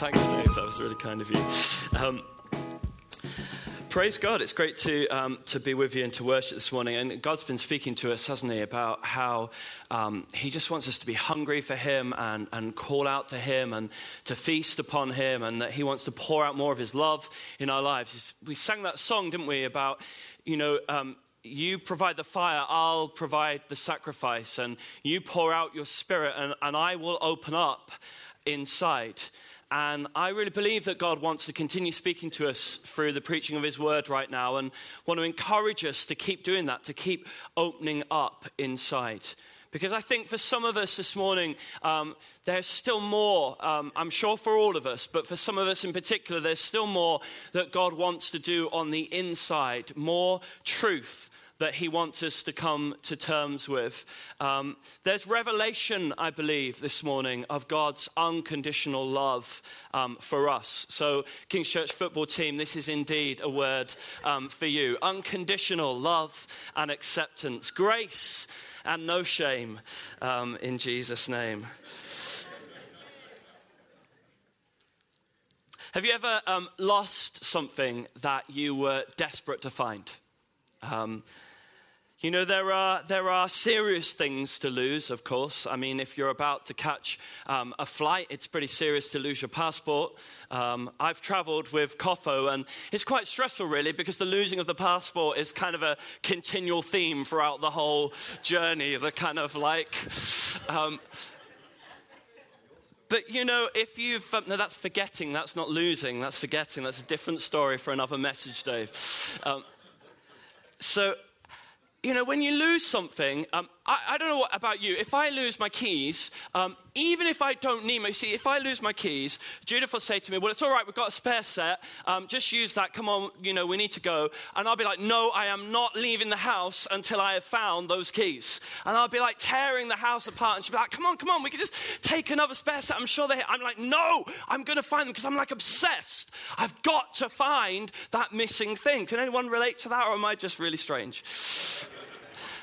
Thanks, Dave. That was really kind of you. Um, praise God. It's great to, um, to be with you and to worship this morning. And God's been speaking to us, hasn't He, about how um, He just wants us to be hungry for Him and, and call out to Him and to feast upon Him, and that He wants to pour out more of His love in our lives. We sang that song, didn't we, about, you know, um, you provide the fire, I'll provide the sacrifice, and you pour out your spirit, and, and I will open up inside. And I really believe that God wants to continue speaking to us through the preaching of His word right now and want to encourage us to keep doing that, to keep opening up inside. Because I think for some of us this morning, um, there's still more, um, I'm sure for all of us, but for some of us in particular, there's still more that God wants to do on the inside, more truth that he wants us to come to terms with. Um, there's revelation, I believe, this morning of God's unconditional love um, for us. So, King's Church football team, this is indeed a word um, for you unconditional love and acceptance, grace and no shame um, in Jesus' name. Have you ever um, lost something that you were desperate to find? Um, you know, there are, there are serious things to lose, of course. I mean, if you're about to catch um, a flight, it's pretty serious to lose your passport. Um, I've traveled with COFO, and it's quite stressful, really, because the losing of the passport is kind of a continual theme throughout the whole journey. The kind of like. Um, but you know, if you've. Um, no, that's forgetting, that's not losing, that's forgetting. That's a different story for another message, Dave. Um, so you know, when you lose something, um, I, I, don't know what about you. If I lose my keys, um, even if I don't need my, see, if I lose my keys, Judith will say to me, well, it's all right, we've got a spare set. Um, just use that. Come on, you know, we need to go. And I'll be like, no, I am not leaving the house until I have found those keys. And I'll be like tearing the house apart. And she'll be like, come on, come on, we can just take another spare set. I'm sure they, I'm like, no, I'm going to find them because I'm like obsessed. I've got to find that missing thing. Can anyone relate to that or am I just really strange?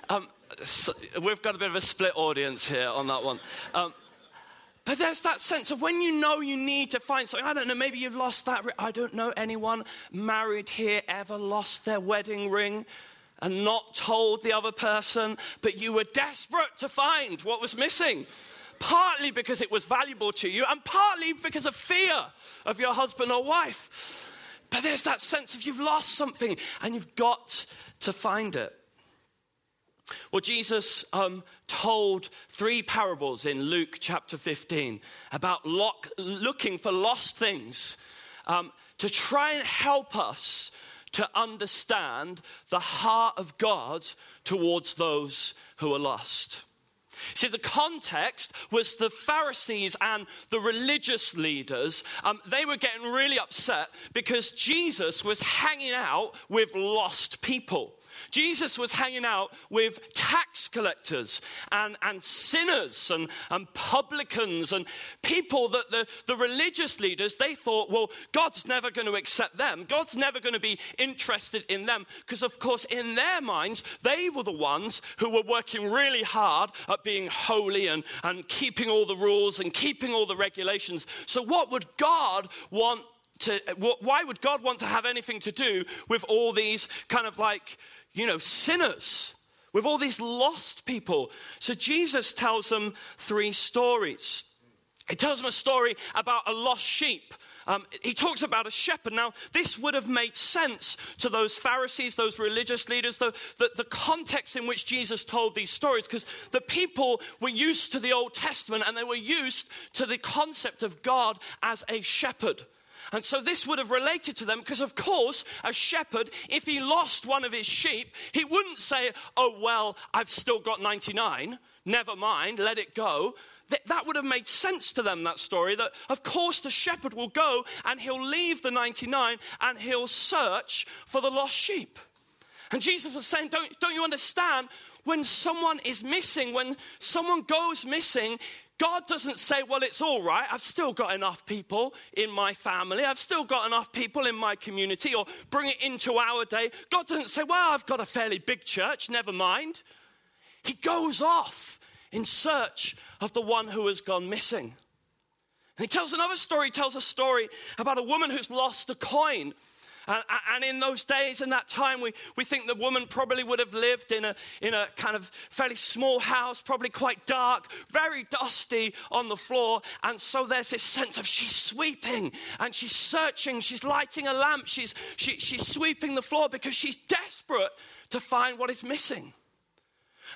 Um, so we've got a bit of a split audience here on that one. Um, but there's that sense of when you know you need to find something. I don't know, maybe you've lost that. I don't know anyone married here ever lost their wedding ring and not told the other person, but you were desperate to find what was missing. Partly because it was valuable to you, and partly because of fear of your husband or wife. But there's that sense of you've lost something and you've got to find it. Well, Jesus um, told three parables in Luke chapter 15 about lock, looking for lost things um, to try and help us to understand the heart of God towards those who are lost. See, the context was the Pharisees and the religious leaders. Um, they were getting really upset because Jesus was hanging out with lost people. Jesus was hanging out with tax collectors and, and sinners and, and publicans and people that the, the religious leaders, they thought, well, God's never going to accept them. God's never going to be interested in them. Because, of course, in their minds, they were the ones who were working really hard at being holy and, and keeping all the rules and keeping all the regulations. So, what would God want to, why would God want to have anything to do with all these kind of like, you know, sinners? With all these lost people. So Jesus tells them three stories. He tells them a story about a lost sheep. Um, he talks about a shepherd. Now, this would have made sense to those Pharisees, those religious leaders, the, the, the context in which Jesus told these stories, because the people were used to the Old Testament and they were used to the concept of God as a shepherd. And so this would have related to them because, of course, a shepherd, if he lost one of his sheep, he wouldn't say, Oh, well, I've still got 99. Never mind, let it go. That would have made sense to them, that story. That, of course, the shepherd will go and he'll leave the 99 and he'll search for the lost sheep. And Jesus was saying, Don't, don't you understand? When someone is missing, when someone goes missing, God doesn't say, well, it's all right. I've still got enough people in my family. I've still got enough people in my community, or bring it into our day. God doesn't say, well, I've got a fairly big church. Never mind. He goes off in search of the one who has gone missing. And he tells another story, he tells a story about a woman who's lost a coin. And, and, in those days, in that time, we, we think the woman probably would have lived in a, in a kind of fairly small house, probably quite dark, very dusty on the floor. And so there's this sense of she's sweeping and she's searching, she's lighting a lamp, she's, she, she's sweeping the floor because she's desperate to find what is missing.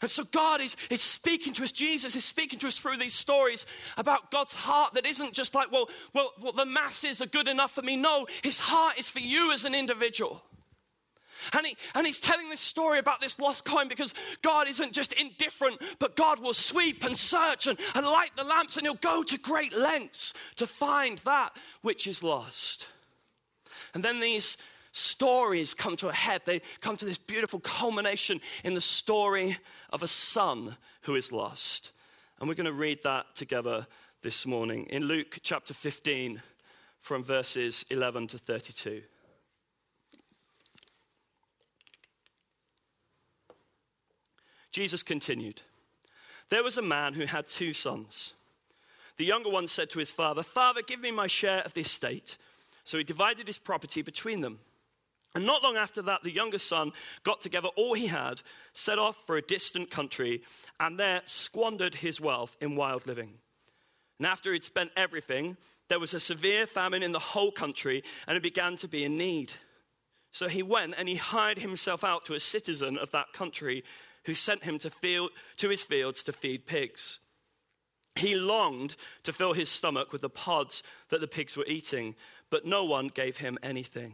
And so God is, is speaking to us, Jesus is speaking to us through these stories about God's heart that isn't just like, well, well, well, the masses are good enough for me. No, his heart is for you as an individual. And, he, and he's telling this story about this lost coin because God isn't just indifferent, but God will sweep and search and, and light the lamps and he'll go to great lengths to find that which is lost. And then these stories come to a head. They come to this beautiful culmination in the story of a son who is lost. And we're going to read that together this morning in Luke chapter 15 from verses 11 to 32. Jesus continued There was a man who had two sons. The younger one said to his father, Father, give me my share of the estate. So he divided his property between them. And not long after that, the younger son got together all he had, set off for a distant country, and there squandered his wealth in wild living. And after he'd spent everything, there was a severe famine in the whole country, and it began to be in need. So he went and he hired himself out to a citizen of that country who sent him to, field, to his fields to feed pigs. He longed to fill his stomach with the pods that the pigs were eating, but no one gave him anything.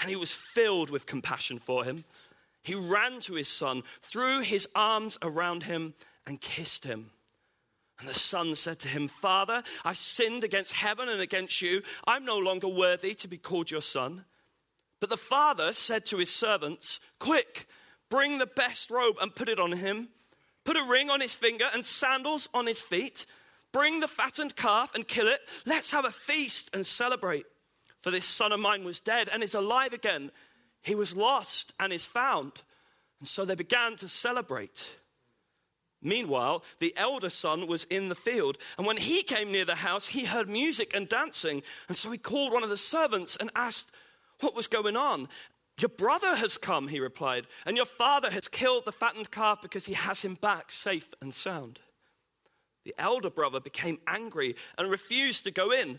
and he was filled with compassion for him. He ran to his son, threw his arms around him, and kissed him. And the son said to him, Father, I've sinned against heaven and against you. I'm no longer worthy to be called your son. But the father said to his servants, Quick, bring the best robe and put it on him. Put a ring on his finger and sandals on his feet. Bring the fattened calf and kill it. Let's have a feast and celebrate. For this son of mine was dead and is alive again. He was lost and is found. And so they began to celebrate. Meanwhile, the elder son was in the field, and when he came near the house, he heard music and dancing. And so he called one of the servants and asked what was going on. Your brother has come, he replied, and your father has killed the fattened calf because he has him back safe and sound. The elder brother became angry and refused to go in.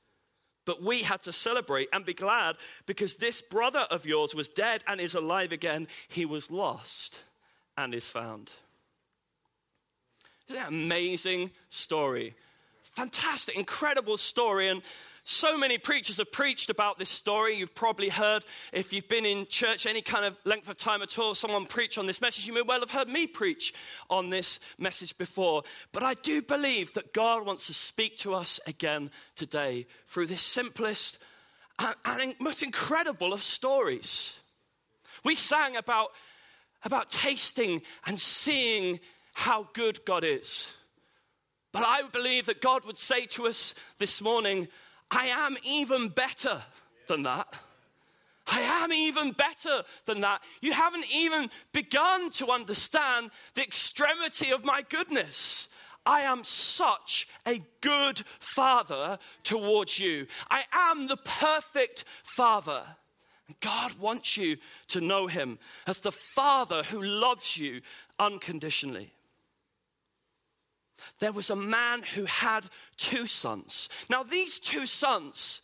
But we had to celebrate and be glad because this brother of yours was dead and is alive again. He was lost and is found. Isn't that amazing story? Fantastic, incredible story. And so many preachers have preached about this story. You've probably heard, if you've been in church any kind of length of time at all, someone preach on this message. You may well have heard me preach on this message before. But I do believe that God wants to speak to us again today through this simplest and most incredible of stories. We sang about, about tasting and seeing how good God is. But I believe that God would say to us this morning, I am even better than that. I am even better than that. You haven't even begun to understand the extremity of my goodness. I am such a good father towards you. I am the perfect father. God wants you to know him as the father who loves you unconditionally there was a man who had two sons. Now, these two sons,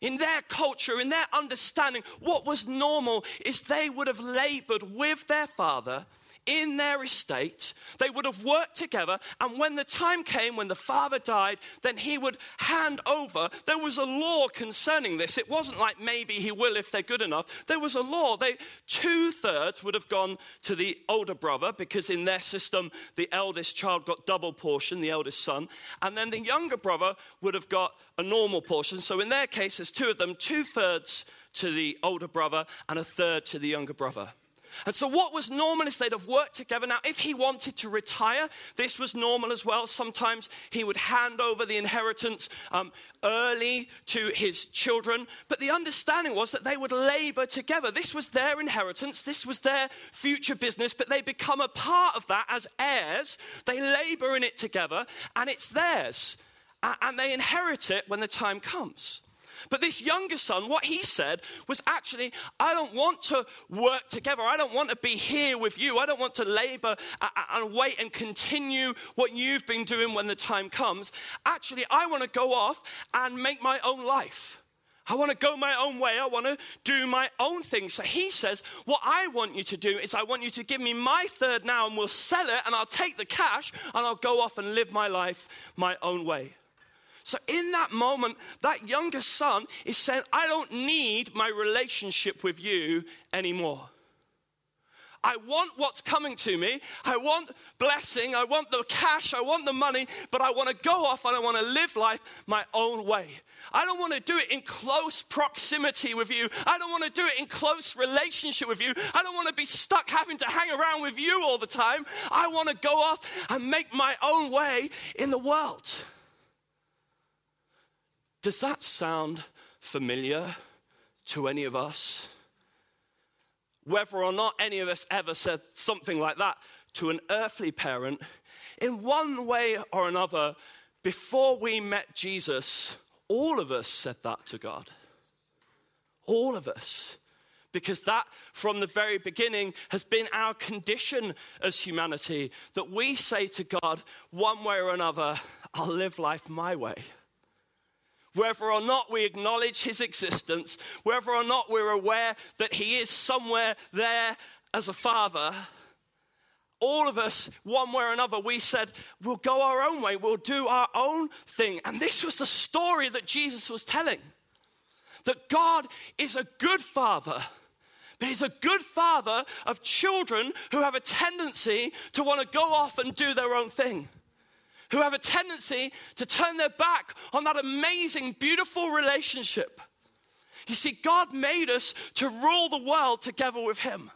in their culture, in their understanding, what was normal is they would have labored with their father in their estate. They would have worked together, and when the time came when the father died, then he would hand over. There was a law concerning this. It wasn't like maybe he will if they're good enough. There was a law. They two thirds would have gone to the older brother because in their system the eldest child got double portion, the eldest son, and then the younger brother would have got a normal portion. So in their case, there's two of them, two thirds to the older brother and a third to the younger brother. And so, what was normal is they'd have worked together. Now, if he wanted to retire, this was normal as well. Sometimes he would hand over the inheritance um, early to his children. But the understanding was that they would labor together. This was their inheritance, this was their future business, but they become a part of that as heirs. They labor in it together, and it's theirs. And they inherit it when the time comes. But this younger son, what he said was actually, I don't want to work together. I don't want to be here with you. I don't want to labor and wait and continue what you've been doing when the time comes. Actually, I want to go off and make my own life. I want to go my own way. I want to do my own thing. So he says, What I want you to do is, I want you to give me my third now, and we'll sell it, and I'll take the cash, and I'll go off and live my life my own way. So, in that moment, that younger son is saying, I don't need my relationship with you anymore. I want what's coming to me. I want blessing. I want the cash. I want the money. But I want to go off and I want to live life my own way. I don't want to do it in close proximity with you. I don't want to do it in close relationship with you. I don't want to be stuck having to hang around with you all the time. I want to go off and make my own way in the world. Does that sound familiar to any of us? Whether or not any of us ever said something like that to an earthly parent, in one way or another, before we met Jesus, all of us said that to God. All of us. Because that, from the very beginning, has been our condition as humanity that we say to God, one way or another, I'll live life my way whether or not we acknowledge his existence, whether or not we're aware that he is somewhere there as a father, all of us, one way or another, we said, we'll go our own way, we'll do our own thing. And this was the story that Jesus was telling that God is a good father. But he's a good father of children who have a tendency to want to go off and do their own thing who have a tendency to turn their back on that amazing, beautiful relationship. You see, God made us to rule the world together with Him.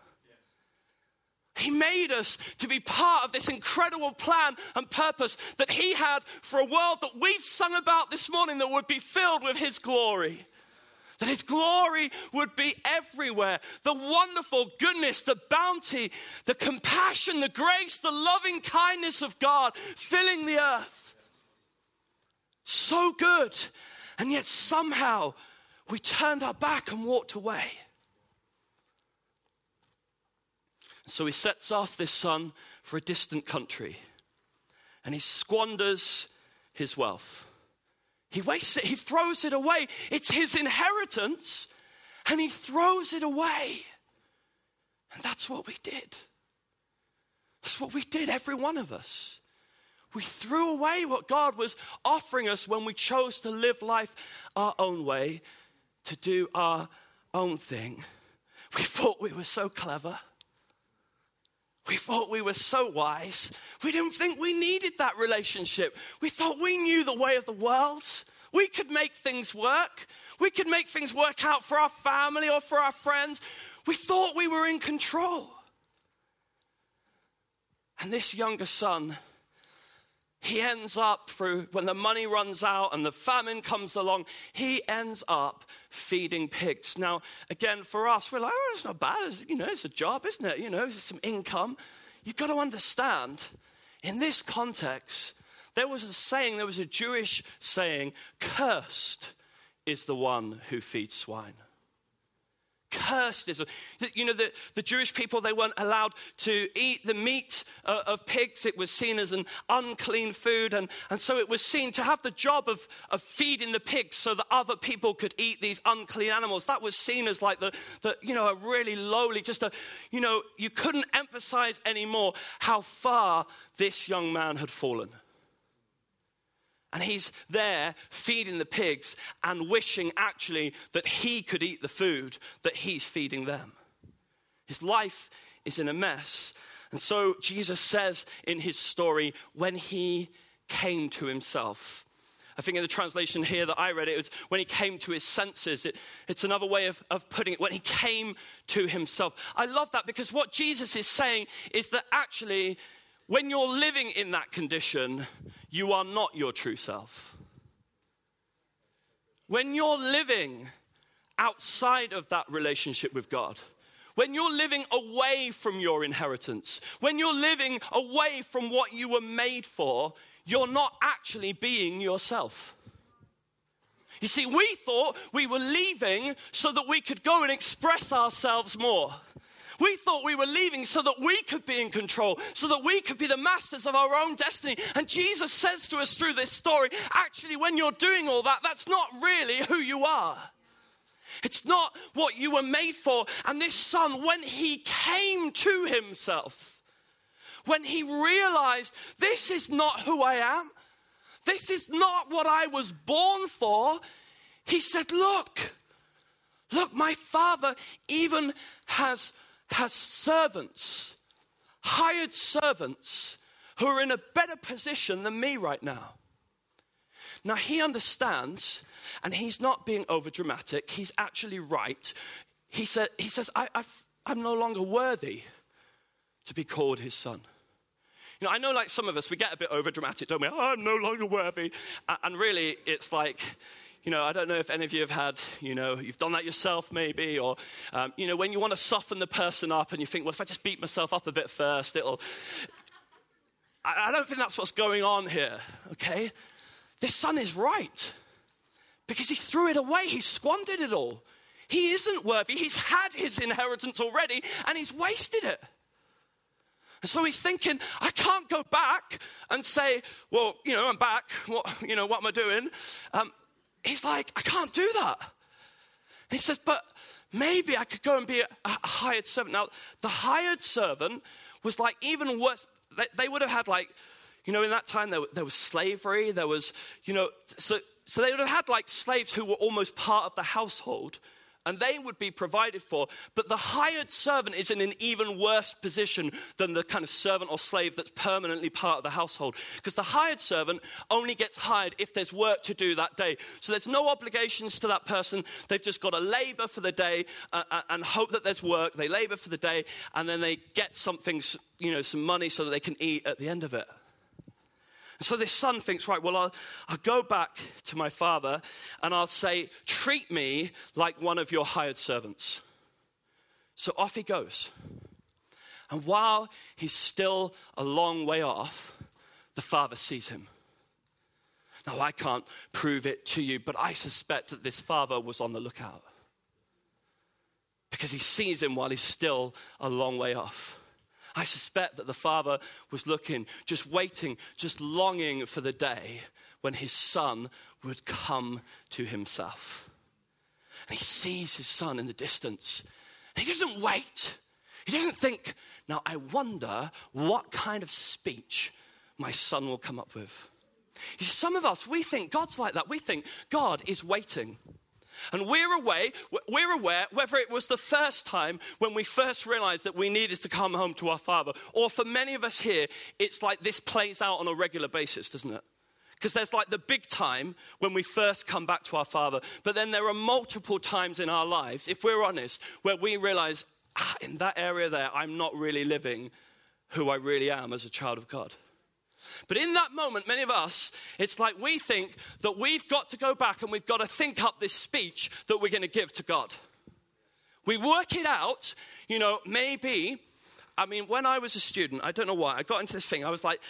He made us to be part of this incredible plan and purpose that He had for a world that we've sung about this morning that would be filled with His glory that his glory would be everywhere. The wonderful goodness, the bounty, the compassion, the grace, the loving kindness of God filling the earth. So good. And yet somehow we turned our back and walked away. So he sets off this son for a distant country and he squanders his wealth. He wastes it, he throws it away. It's his inheritance, and he throws it away. And that's what we did. That's what we did, every one of us. We threw away what God was offering us when we chose to live life our own way, to do our own thing. We thought we were so clever. We thought we were so wise. We didn't think we needed that relationship. We thought we knew the way of the world. We could make things work. We could make things work out for our family or for our friends. We thought we were in control. And this younger son, he ends up through when the money runs out and the famine comes along, he ends up feeding pigs. Now, again, for us, we're like, oh, it's not bad. It's, you know, it's a job, isn't it? You know, it's some income. You've got to understand, in this context, there was a saying, there was a Jewish saying, cursed is the one who feeds swine. Cursed is. You know, the, the Jewish people, they weren't allowed to eat the meat uh, of pigs. It was seen as an unclean food. And, and so it was seen to have the job of, of feeding the pigs so that other people could eat these unclean animals. That was seen as like the, the you know, a really lowly, just a, you know, you couldn't emphasize anymore how far this young man had fallen. And he's there feeding the pigs and wishing actually that he could eat the food that he's feeding them. His life is in a mess. And so Jesus says in his story, when he came to himself. I think in the translation here that I read, it was when he came to his senses. It, it's another way of, of putting it, when he came to himself. I love that because what Jesus is saying is that actually when you're living in that condition, you are not your true self. When you're living outside of that relationship with God, when you're living away from your inheritance, when you're living away from what you were made for, you're not actually being yourself. You see, we thought we were leaving so that we could go and express ourselves more. We thought we were leaving so that we could be in control, so that we could be the masters of our own destiny. And Jesus says to us through this story actually, when you're doing all that, that's not really who you are. It's not what you were made for. And this son, when he came to himself, when he realized this is not who I am, this is not what I was born for, he said, Look, look, my father even has has servants, hired servants, who are in a better position than me right now. Now, he understands, and he's not being over dramatic, he's actually right. He, said, he says, I, I'm no longer worthy to be called his son. You know, I know like some of us, we get a bit over dramatic, don't we? Oh, I'm no longer worthy. And really, it's like, you know, I don't know if any of you have had, you know, you've done that yourself maybe, or, um, you know, when you want to soften the person up and you think, well, if I just beat myself up a bit first, it'll. I, I don't think that's what's going on here, okay? This son is right because he threw it away, he squandered it all. He isn't worthy, he's had his inheritance already and he's wasted it. And so he's thinking, I can't go back and say, well, you know, I'm back. What, you know, what am I doing? Um, he's like, I can't do that. He says, but maybe I could go and be a, a hired servant. Now, the hired servant was like even worse. They, they, would have had like, you know, in that time there, there was slavery. There was, you know, so, so they would have had like slaves who were almost part of the household and they would be provided for. But the hired servant is in an even worse position than the kind of servant or slave that's permanently part of the household. Because the hired servant only gets hired if there's work to do that day. So there's no obligations to that person. They've just got to labor for the day uh, uh and hope that there's work. They labor for the day and then they get something, you know, some money so that they can eat at the end of it. So this son thinks, right, well, I'll, I'll go back to my father and I'll say, treat me like one of your hired servants. So off he goes. And while he's still a long way off, the father sees him. Now, I can't prove it to you, but I suspect that this father was on the lookout because he sees him while he's still a long way off. I suspect that the father was looking, just waiting, just longing for the day when his son would come to himself. And he sees his son in the distance. And he doesn't wait. He doesn't think, now I wonder what kind of speech my son will come up with. See, some of us, we think God's like that. We think God is waiting. And we're away, we're aware whether it was the first time when we first realized that we needed to come home to our Father, or for many of us here, it's like this plays out on a regular basis, doesn't it? Because there's like the big time when we first come back to our Father, but then there are multiple times in our lives, if we're honest, where we realize, ah, in that area there, I'm not really living who I really am as a child of God. But in that moment, many of us, it's like we think that we've got to go back and we've got to think up this speech that we're going to give to God. We work it out, you know, maybe. I mean, when I was a student, I don't know why, I got into this thing. I was like,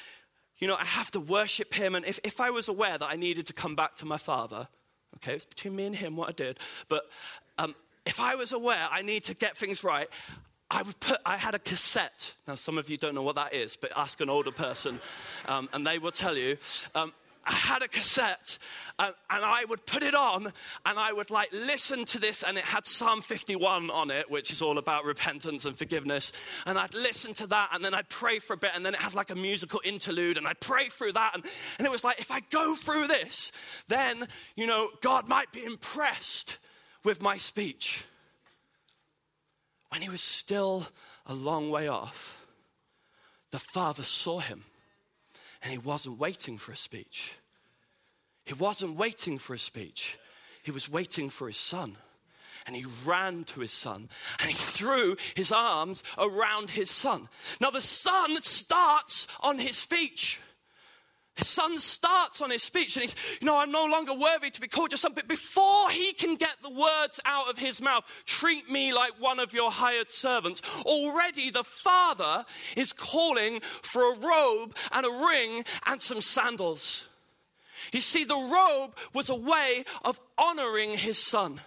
you know, I have to worship him. And if, if I was aware that I needed to come back to my father, okay, it's between me and him what I did, but um, if I was aware I need to get things right, I would put, I had a cassette. Now, some of you don't know what that is, but ask an older person, um, and they will tell you. Um, I had a cassette and, and, I would put it on and I would like listen to this and it had Psalm 51 on it, which is all about repentance and forgiveness. And I'd listen to that and then I'd pray for a bit and then it had like a musical interlude and I'd pray through that. And, and it was like, if I go through this, then, you know, God might be impressed with my speech. When he was still a long way off, the father saw him and he wasn't waiting for a speech. He wasn't waiting for a speech. He was waiting for his son. And he ran to his son and he threw his arms around his son. Now, the son starts on his speech. His son starts on his speech and he's, you know, I'm no longer worthy to be called your son. But before he can get the words out of his mouth, treat me like one of your hired servants, already the father is calling for a robe and a ring and some sandals. You see, the robe was a way of honoring his son.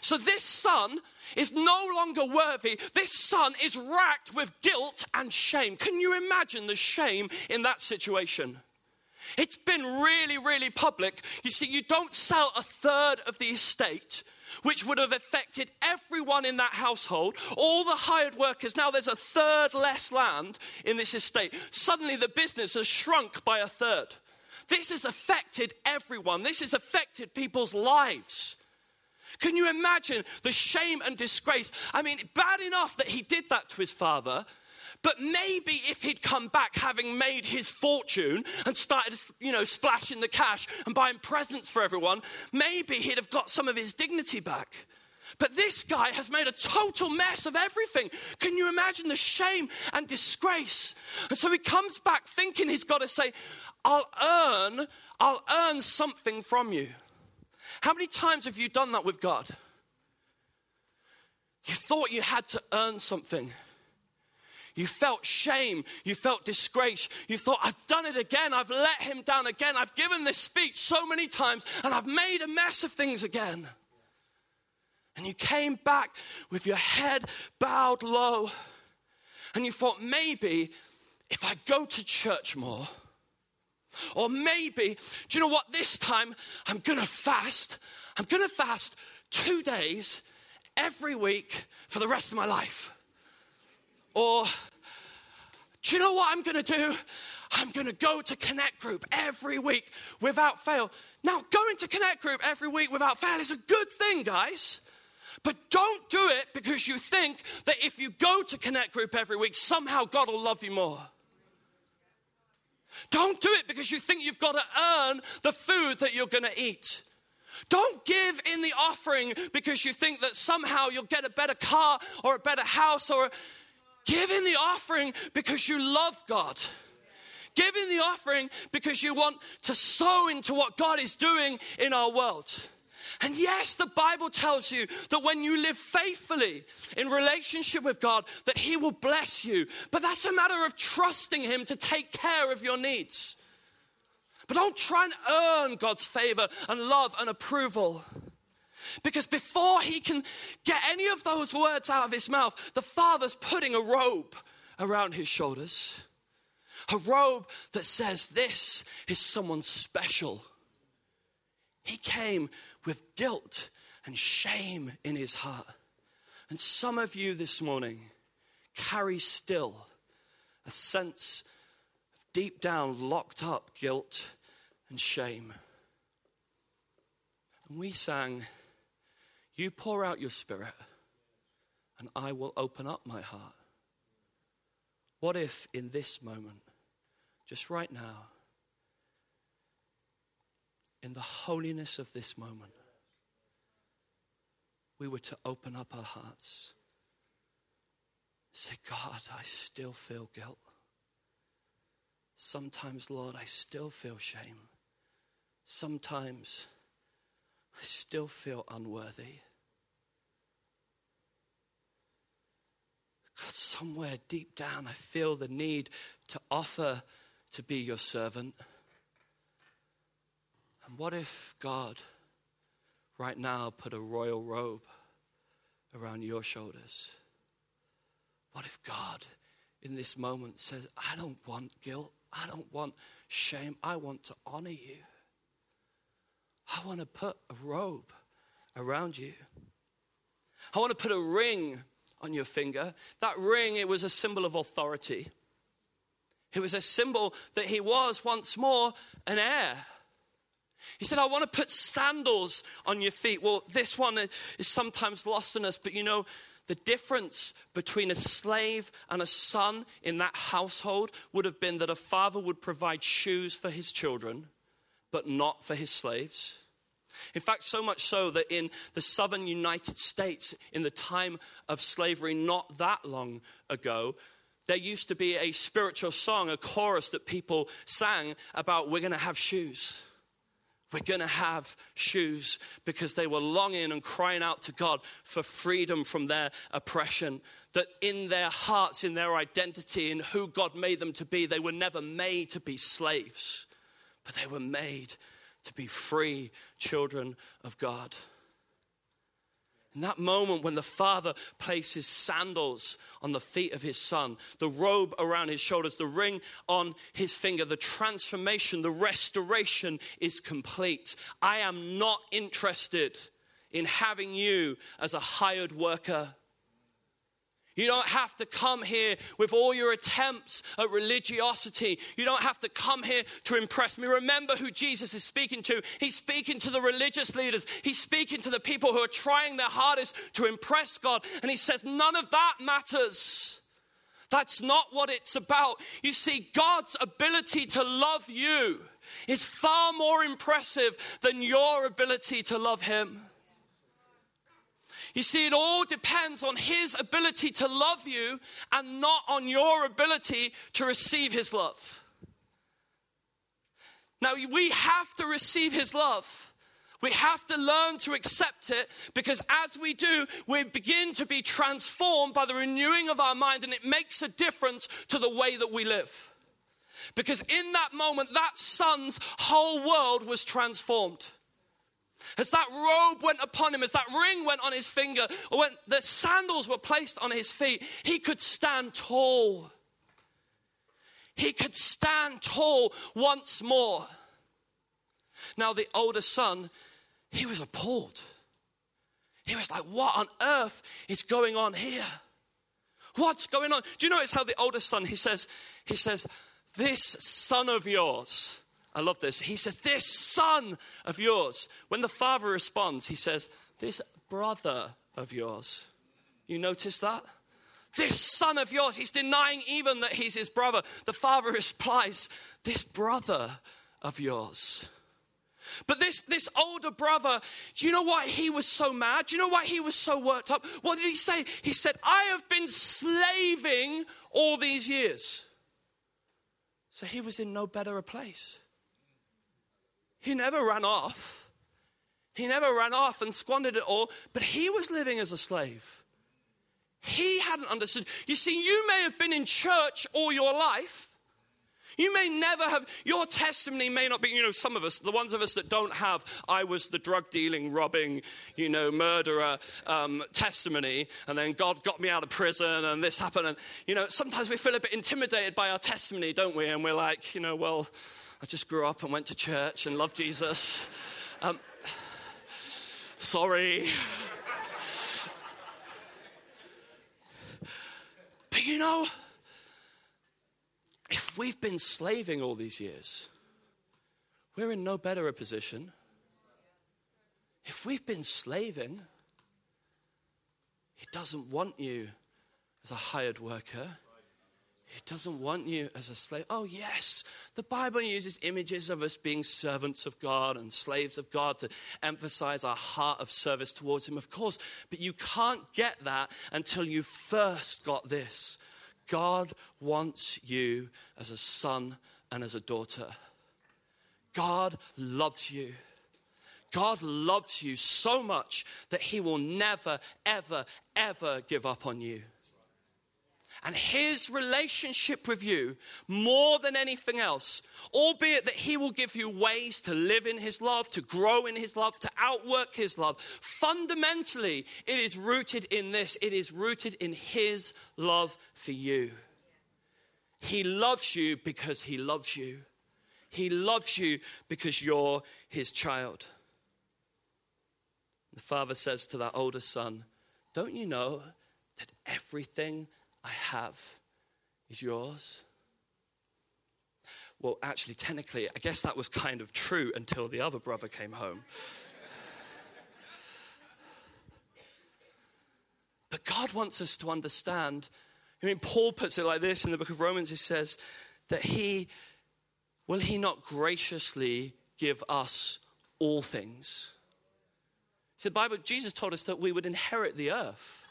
So this son is no longer worthy. This son is racked with guilt and shame. Can you imagine the shame in that situation? It's been really, really public. You see, you don't sell a third of the estate, which would have affected everyone in that household, all the hired workers. Now there's a third less land in this estate. Suddenly the business has shrunk by a third. This has affected everyone, this has affected people's lives. Can you imagine the shame and disgrace? I mean, bad enough that he did that to his father, but maybe if he'd come back having made his fortune and started, you know, splashing the cash and buying presents for everyone, maybe he'd have got some of his dignity back. But this guy has made a total mess of everything. Can you imagine the shame and disgrace? And so he comes back thinking he's got to say, I'll earn, I'll earn something from you. How many times have you done that with God? You thought you had to earn something. You felt shame. You felt disgrace. You thought, I've done it again. I've let him down again. I've given this speech so many times and I've made a mess of things again. And you came back with your head bowed low. And you thought, maybe if I go to church more, or maybe, do you know what? This time I'm going to fast. I'm going to fast two days every week for the rest of my life. Or, do you know what I'm going to do? I'm going to go to Connect Group every week without fail. Now, going to Connect Group every week without fail is a good thing, guys. But don't do it because you think that if you go to Connect Group every week, somehow God will love you more. Don't do it because you think you've got to earn the food that you're going to eat. Don't give in the offering because you think that somehow you'll get a better car or a better house or give in the offering because you love God. Give in the offering because you want to sow into what God is doing in our world. And yes, the Bible tells you that when you live faithfully in relationship with God, that He will bless you. But that's a matter of trusting Him to take care of your needs. But don't try and earn God's favor and love and approval. Because before he can get any of those words out of his mouth, the Father's putting a robe around his shoulders. A robe that says, This is someone special. He came with guilt and shame in his heart. And some of you this morning carry still a sense of deep down locked up guilt and shame. And we sang, You pour out your spirit, and I will open up my heart. What if in this moment, just right now, in the holiness of this moment, we were to open up our hearts. Say, God, I still feel guilt. Sometimes, Lord, I still feel shame. Sometimes I still feel unworthy. God, somewhere deep down, I feel the need to offer to be your servant. And what if God right now put a royal robe around your shoulders? What if God in this moment says, I don't want guilt, I don't want shame, I want to honor you? I want to put a robe around you. I want to put a ring on your finger. That ring, it was a symbol of authority. It was a symbol that he was once more an heir. He said, I want to put sandals on your feet. Well, this one is sometimes lost on us, but you know, the difference between a slave and a son in that household would have been that a father would provide shoes for his children, but not for his slaves. In fact, so much so that in the southern United States, in the time of slavery not that long ago, there used to be a spiritual song, a chorus that people sang about we're going to have shoes. We're going to have shoes because they were longing and crying out to God for freedom from their oppression. That in their hearts, in their identity, in who God made them to be, they were never made to be slaves, but they were made to be free children of God. In that moment when the father places sandals on the feet of his son, the robe around his shoulders, the ring on his finger, the transformation, the restoration is complete. I am not interested in having you as a hired worker. You don't have to come here with all your attempts at religiosity. You don't have to come here to impress me. Remember who Jesus is speaking to. He's speaking to the religious leaders, he's speaking to the people who are trying their hardest to impress God. And he says, None of that matters. That's not what it's about. You see, God's ability to love you is far more impressive than your ability to love Him. You see, it all depends on His ability to love you and not on your ability to receive His love. Now, we have to receive His love. We have to learn to accept it because as we do, we begin to be transformed by the renewing of our mind, and it makes a difference to the way that we live. Because in that moment, that son's whole world was transformed. As that robe went upon him, as that ring went on his finger, or when the sandals were placed on his feet, he could stand tall. He could stand tall once more. Now, the older son, he was appalled. He was like, What on earth is going on here? What's going on? Do you notice how the older son, he says, he says, This son of yours I love this. He says, This son of yours. When the father responds, he says, This brother of yours. You notice that? This son of yours. He's denying even that he's his brother. The father replies, This brother of yours. But this, this older brother, do you know why he was so mad? Do you know why he was so worked up? What did he say? He said, I have been slaving all these years. So he was in no better a place. He never ran off. He never ran off and squandered it all, but he was living as a slave. He hadn't understood. You see, you may have been in church all your life. You may never have, your testimony may not be, you know, some of us, the ones of us that don't have, I was the drug dealing, robbing, you know, murderer um, testimony, and then God got me out of prison and this happened. And, you know, sometimes we feel a bit intimidated by our testimony, don't we? And we're like, you know, well, I just grew up and went to church and loved Jesus. Um, sorry. But you know, if we've been slaving all these years, we're in no better a position. If we've been slaving, He doesn't want you as a hired worker. He doesn't want you as a slave. Oh, yes, the Bible uses images of us being servants of God and slaves of God to emphasize our heart of service towards Him, of course. But you can't get that until you first got this God wants you as a son and as a daughter. God loves you. God loves you so much that He will never, ever, ever give up on you. And his relationship with you, more than anything else, albeit that he will give you ways to live in his love, to grow in his love, to outwork his love, fundamentally, it is rooted in this. It is rooted in his love for you. He loves you because he loves you. He loves you because you're his child. The father says to that older son, Don't you know that everything I have is yours? Well, actually, technically, I guess that was kind of true until the other brother came home. but God wants us to understand. I mean, Paul puts it like this in the book of Romans. He says that He will He not graciously give us all things? See, the Bible, Jesus told us that we would inherit the earth.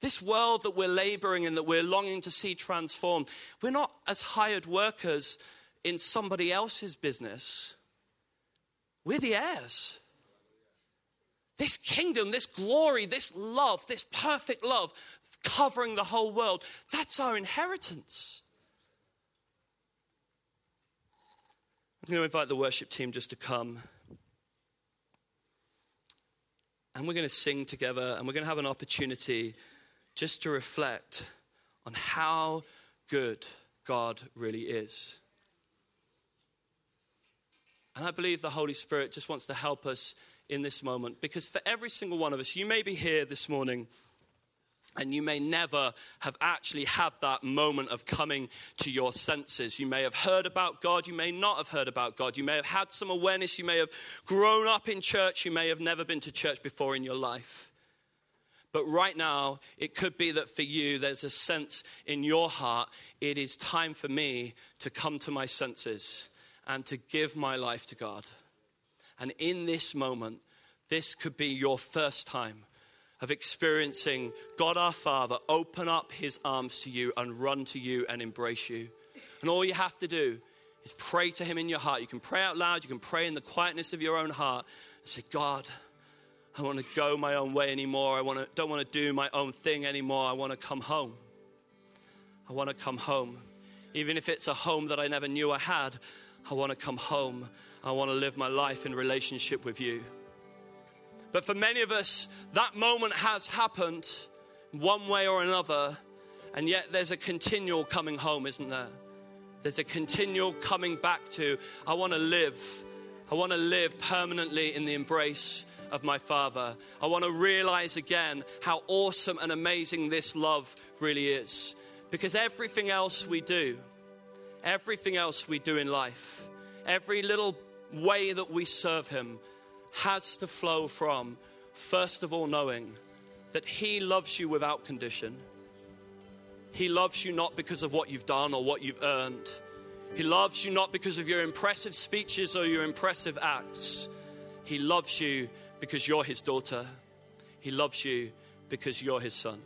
This world that we're laboring in, that we're longing to see transformed, we're not as hired workers in somebody else's business. We're the heirs. This kingdom, this glory, this love, this perfect love covering the whole world, that's our inheritance. I'm going to invite the worship team just to come. And we're going to sing together and we're going to have an opportunity just to reflect on how good God really is. And I believe the Holy Spirit just wants to help us in this moment because for every single one of us, you may be here this morning and you may never have actually had that moment of coming to your senses. You may have heard about God, you may not have heard about God. You may have had some awareness, you may have grown up in church, you may have never been to church before in your life. But right now, it could be that for you, there's a sense in your heart it is time for me to come to my senses and to give my life to God. And in this moment, this could be your first time of experiencing God our Father open up his arms to you and run to you and embrace you. And all you have to do is pray to him in your heart. You can pray out loud, you can pray in the quietness of your own heart and say, God, I want to go my own way anymore. I want to, don't want to do my own thing anymore. I want to come home. I want to come home. Even if it's a home that I never knew I had, I want to come home. I want to live my life in relationship with you. But for many of us, that moment has happened one way or another, and yet there's a continual coming home, isn't there? There's a continual coming back to, I want to live. I want to live permanently in the embrace of my Father. I want to realize again how awesome and amazing this love really is. Because everything else we do, everything else we do in life, every little way that we serve Him has to flow from, first of all, knowing that He loves you without condition. He loves you not because of what you've done or what you've earned. He loves you not because of your impressive speeches or your impressive acts. He loves you because you're his daughter. He loves you because you're his son.